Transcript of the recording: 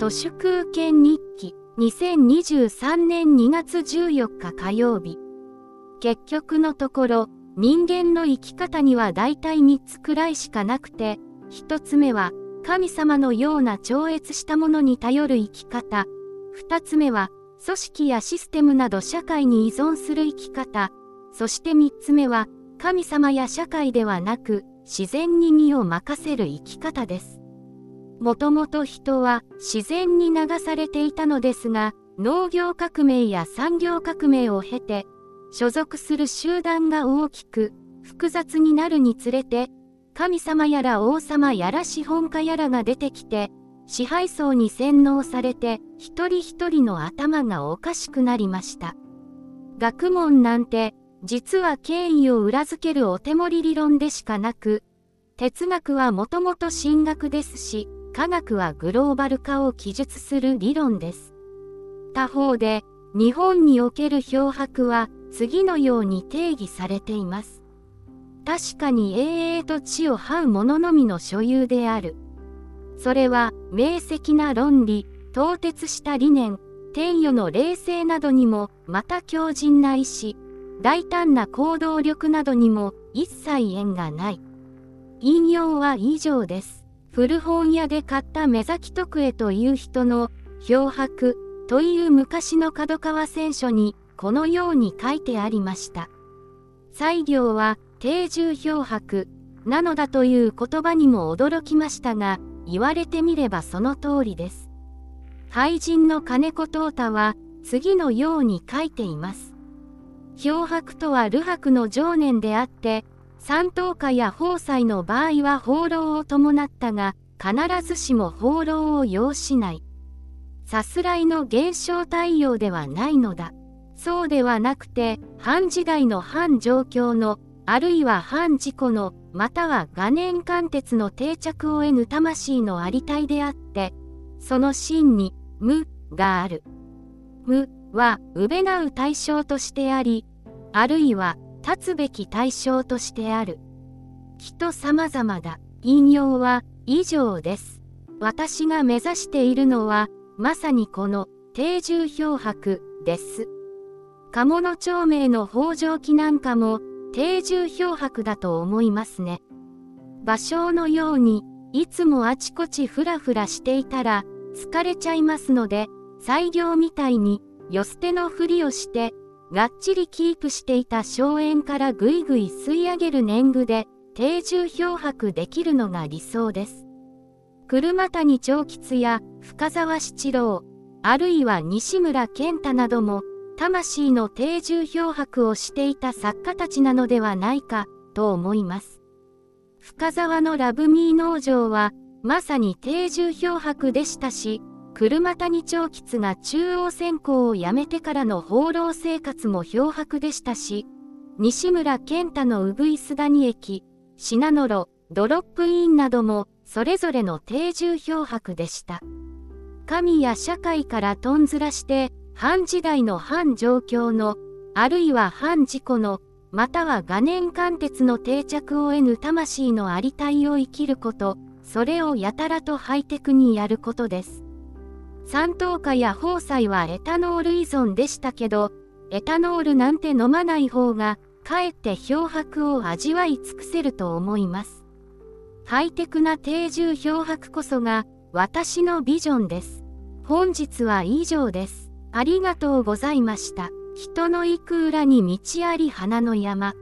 都市空権日記2023年2月14日火曜日。結局のところ人間の生き方には大体3つくらいしかなくて1つ目は神様のような超越したものに頼る生き方。2つ目は組織やシステムなど社会に依存する生き方。そして3つ目は神様や社会ではなく自然に身を任せる生き方です。もともと人は自然に流されていたのですが、農業革命や産業革命を経て、所属する集団が大きく、複雑になるにつれて、神様やら王様やら資本家やらが出てきて、支配層に洗脳されて、一人一人の頭がおかしくなりました。学問なんて実は権威を裏付けるお手盛り理論でしかなく、哲学はもともと神学ですし、科学はグローバル化を記述する理論です。他方で、日本における漂白は次のように定義されています。確かに永遠と地を這う者のみの所有である。それは明晰な論理、凍結した理念、天与の霊性などにもまた強靭な意志、大胆な行動力などにも一切縁がない。引用は以上です。古本屋で買った目崎徳恵という人の漂白という昔の角川選書にこのように書いてありました。西行は定住漂白なのだという言葉にも驚きましたが、言われてみればその通りです。俳人の金子東太は次のように書いています。漂白とは流白の常年であって、三等家や法祭の場合は放浪を伴ったが、必ずしも放浪を要しない。さすらいの現象対応ではないのだ。そうではなくて、反時代の反状況の、あるいは反自己の、または画年貫徹の定着を得ぬ魂のありたいであって、その真に、無がある。無は、うべなう対象としてあり、あるいは立つべき対象としてある。人様々だ。引用は以上です。私が目指しているのは、まさにこの定住漂白です。鴨の町名の北条記なんかも定住漂白だと思いますね。芭蕉のように、いつもあちこちふらふらしていたら疲れちゃいますので、裁業みたいに、よ捨てのふりをして、がっちりキープしていた荘園からぐいぐい吸い上げる年貢で定住漂白できるのが理想です。車谷長吉や深沢七郎、あるいは西村健太なども魂の定住漂白をしていた作家たちなのではないかと思います。深沢のラブミー農場はまさに定住漂白でしたし、車谷長吉が中央専攻を辞めてからの放浪生活も漂白でしたし、西村健太のウグイス谷駅、信濃、ドロップインなどもそれぞれの定住漂白でした。神や社会からとんずらして、反時代の反状況の、あるいは反自己の、または画年貫徹の定着を得ぬ魂のありたいを生きること、それをやたらとハイテクにやることです。三等価や宝菜はエタノール依存でしたけど、エタノールなんて飲まない方が、かえって漂白を味わい尽くせると思います。ハイテクな定住漂白こそが、私のビジョンです。本日は以上です。ありがとうございました。人の行く裏に道あり花の山。